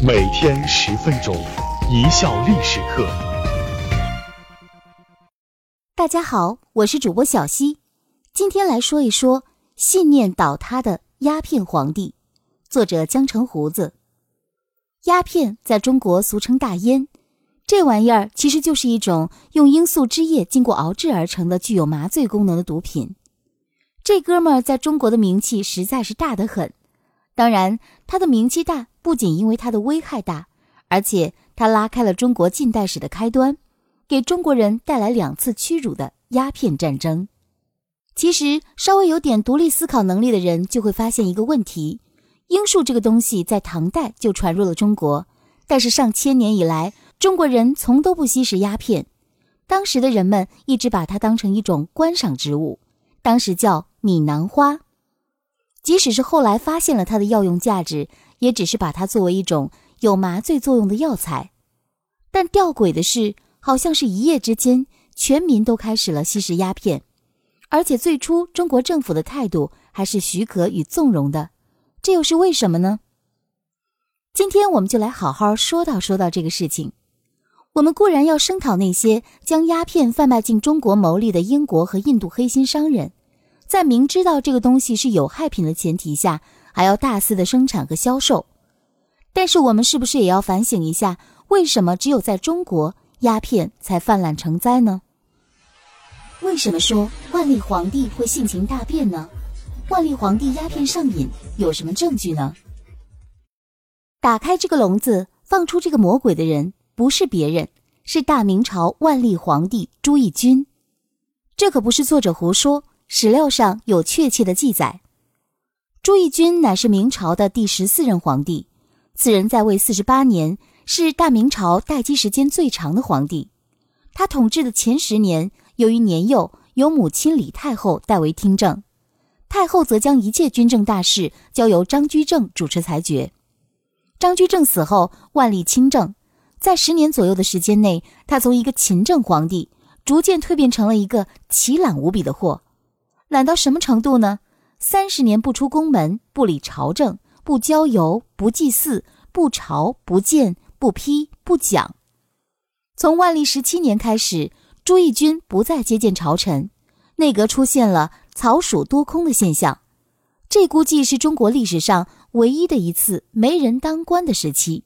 每天十分钟，一笑历史课。大家好，我是主播小溪，今天来说一说信念倒塌的鸦片皇帝。作者江城胡子。鸦片在中国俗称大烟，这玩意儿其实就是一种用罂粟汁液经过熬制而成的具有麻醉功能的毒品。这哥们儿在中国的名气实在是大得很。当然，他的名气大不仅因为它的危害大，而且它拉开了中国近代史的开端，给中国人带来两次屈辱的鸦片战争。其实，稍微有点独立思考能力的人就会发现一个问题：罂粟这个东西在唐代就传入了中国，但是上千年以来，中国人从都不吸食鸦片。当时的人们一直把它当成一种观赏植物，当时叫米南花。即使是后来发现了它的药用价值，也只是把它作为一种有麻醉作用的药材。但吊诡的是，好像是一夜之间，全民都开始了吸食鸦片，而且最初中国政府的态度还是许可与纵容的，这又是为什么呢？今天我们就来好好说道说道这个事情。我们固然要声讨那些将鸦片贩卖进中国牟利的英国和印度黑心商人。在明知道这个东西是有害品的前提下，还要大肆的生产和销售，但是我们是不是也要反省一下，为什么只有在中国鸦片才泛滥成灾呢？为什么说万历皇帝会性情大变呢？万历皇帝鸦片上瘾有什么证据呢？打开这个笼子，放出这个魔鬼的人不是别人，是大明朝万历皇帝朱翊钧。这可不是作者胡说。史料上有确切的记载，朱翊钧乃是明朝的第十四任皇帝，此人在位四十八年，是大明朝待机时间最长的皇帝。他统治的前十年，由于年幼，由母亲李太后代为听政，太后则将一切军政大事交由张居正主持裁决。张居正死后，万历亲政，在十年左右的时间内，他从一个勤政皇帝，逐渐蜕变成了一个奇懒无比的货。懒到什么程度呢？三十年不出宫门，不理朝政，不郊游，不祭祀，不朝，不见，不批，不讲。从万历十七年开始，朱翊钧不再接见朝臣，内阁出现了草鼠多空的现象。这估计是中国历史上唯一的一次没人当官的时期。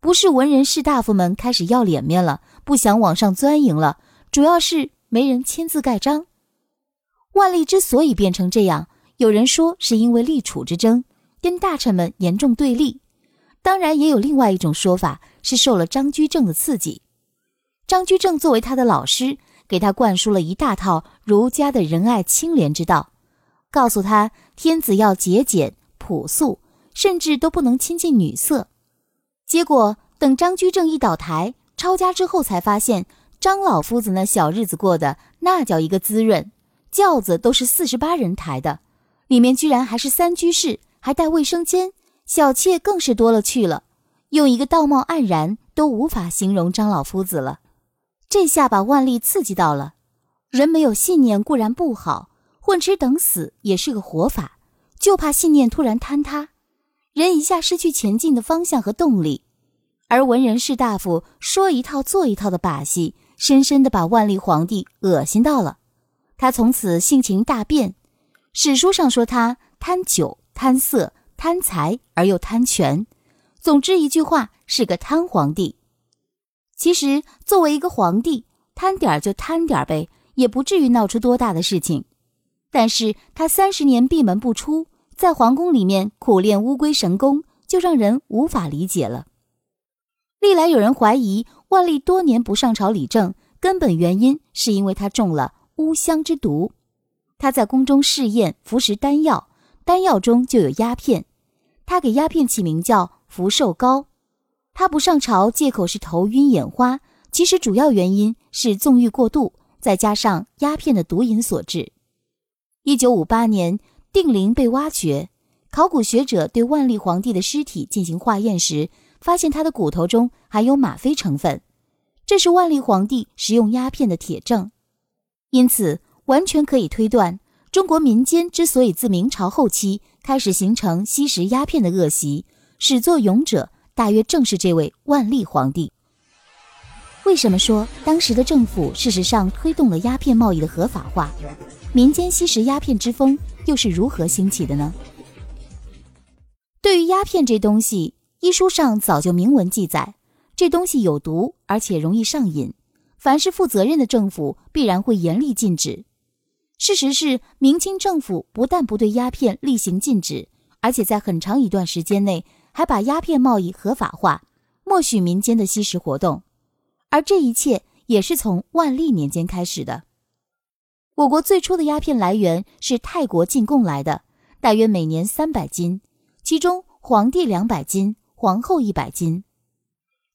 不是文人士大夫们开始要脸面了，不想往上钻营了，主要是没人签字盖章。万历之所以变成这样，有人说是因为立储之争，跟大臣们严重对立；当然，也有另外一种说法是受了张居正的刺激。张居正作为他的老师，给他灌输了一大套儒家的仁爱清廉之道，告诉他天子要节俭朴素，甚至都不能亲近女色。结果等张居正一倒台，抄家之后，才发现张老夫子那小日子过得那叫一个滋润。轿子都是四十八人抬的，里面居然还是三居室，还带卫生间，小妾更是多了去了，用一个道貌岸然都无法形容张老夫子了。这下把万历刺激到了，人没有信念固然不好，混吃等死也是个活法，就怕信念突然坍塌，人一下失去前进的方向和动力。而文人士大夫说一套做一套的把戏，深深的把万历皇帝恶心到了。他从此性情大变，史书上说他贪酒、贪色、贪财而又贪权，总之一句话是个贪皇帝。其实作为一个皇帝，贪点儿就贪点儿呗，也不至于闹出多大的事情。但是他三十年闭门不出，在皇宫里面苦练乌龟神功，就让人无法理解了。历来有人怀疑万历多年不上朝理政，根本原因是因为他中了。乌香之毒，他在宫中试验服食丹药，丹药中就有鸦片，他给鸦片起名叫福寿膏。他不上朝，借口是头晕眼花，其实主要原因是纵欲过度，再加上鸦片的毒瘾所致。一九五八年，定陵被挖掘，考古学者对万历皇帝的尸体进行化验时，发现他的骨头中含有吗啡成分，这是万历皇帝食用鸦片的铁证。因此，完全可以推断，中国民间之所以自明朝后期开始形成吸食鸦片的恶习，始作俑者大约正是这位万历皇帝。为什么说当时的政府事实上推动了鸦片贸易的合法化？民间吸食鸦片之风又是如何兴起的呢？对于鸦片这东西，医书上早就明文记载，这东西有毒，而且容易上瘾。凡是负责任的政府，必然会严厉禁止。事实是，明清政府不但不对鸦片厉行禁止，而且在很长一段时间内还把鸦片贸易合法化，默许民间的吸食活动。而这一切也是从万历年间开始的。我国最初的鸦片来源是泰国进贡来的，大约每年三百斤，其中皇帝两百斤，皇后一百斤。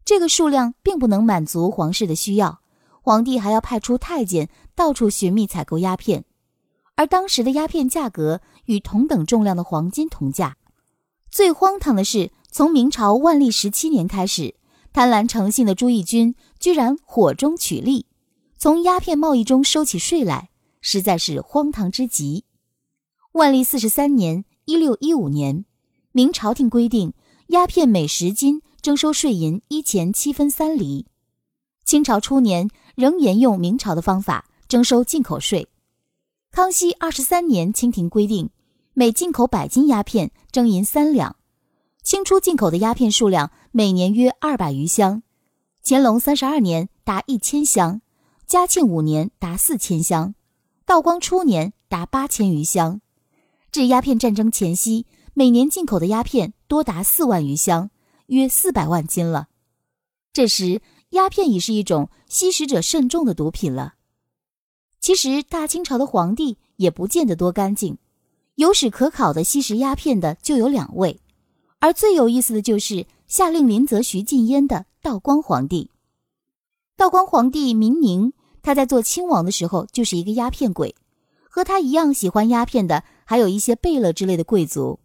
这个数量并不能满足皇室的需要，皇帝还要派出太监到处寻觅采购鸦片，而当时的鸦片价格与同等重量的黄金同价。最荒唐的是，从明朝万历十七年开始，贪婪成性的朱翊钧居然火中取栗，从鸦片贸易中收起税来。实在是荒唐之极。万历四十三年（一六一五年），明朝廷规定，鸦片每十斤征收税银一钱七分三厘。清朝初年仍沿用明朝的方法征收进口税。康熙二十三年，清廷规定，每进口百斤鸦片征银三两。清初进口的鸦片数量每年约二百余箱。乾隆三十二年达一千箱，嘉庆五年达四千箱。道光初年达八千余箱，至鸦片战争前夕，每年进口的鸦片多达四万余箱，约四百万斤了。这时，鸦片已是一种吸食者甚重的毒品了。其实，大清朝的皇帝也不见得多干净，有史可考的吸食鸦片的就有两位，而最有意思的就是下令林则徐禁烟的道光皇帝。道光皇帝明宁。他在做亲王的时候就是一个鸦片鬼，和他一样喜欢鸦片的还有一些贝勒之类的贵族。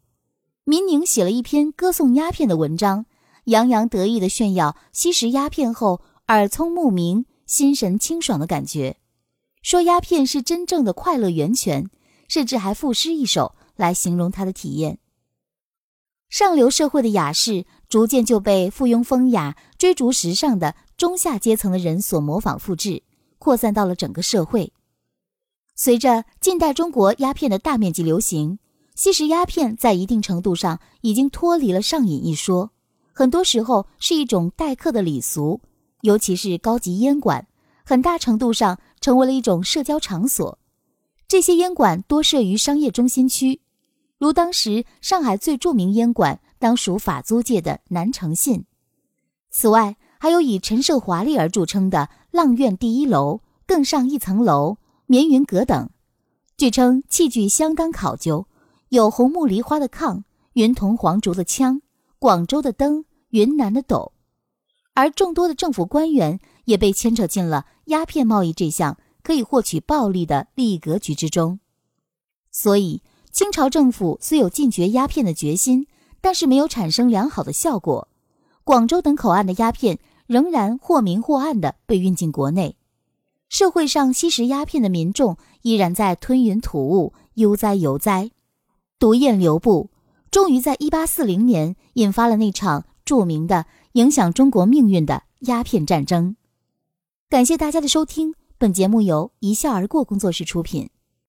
民宁写了一篇歌颂鸦片的文章，洋洋得意地炫耀吸食鸦片后耳聪目明、心神清爽的感觉，说鸦片是真正的快乐源泉，甚至还赋诗一首来形容他的体验。上流社会的雅士逐渐就被附庸风雅、追逐时尚的中下阶层的人所模仿复制。扩散到了整个社会。随着近代中国鸦片的大面积流行，吸食鸦片在一定程度上已经脱离了上瘾一说，很多时候是一种待客的礼俗，尤其是高级烟馆，很大程度上成为了一种社交场所。这些烟馆多设于商业中心区，如当时上海最著名烟馆当属法租界的南城信。此外，还有以陈设华丽而著称的阆苑第一楼，更上一层楼绵云阁等，据称器具相当考究，有红木梨花的炕、云铜黄竹的枪、广州的灯、云南的斗，而众多的政府官员也被牵扯进了鸦片贸易这项可以获取暴利的利益格局之中。所以，清朝政府虽有禁绝鸦片的决心，但是没有产生良好的效果。广州等口岸的鸦片。仍然或明或暗的被运进国内，社会上吸食鸦片的民众依然在吞云吐雾、悠哉悠哉，毒焰流布，终于在一八四零年引发了那场著名的、影响中国命运的鸦片战争。感谢大家的收听，本节目由一笑而过工作室出品。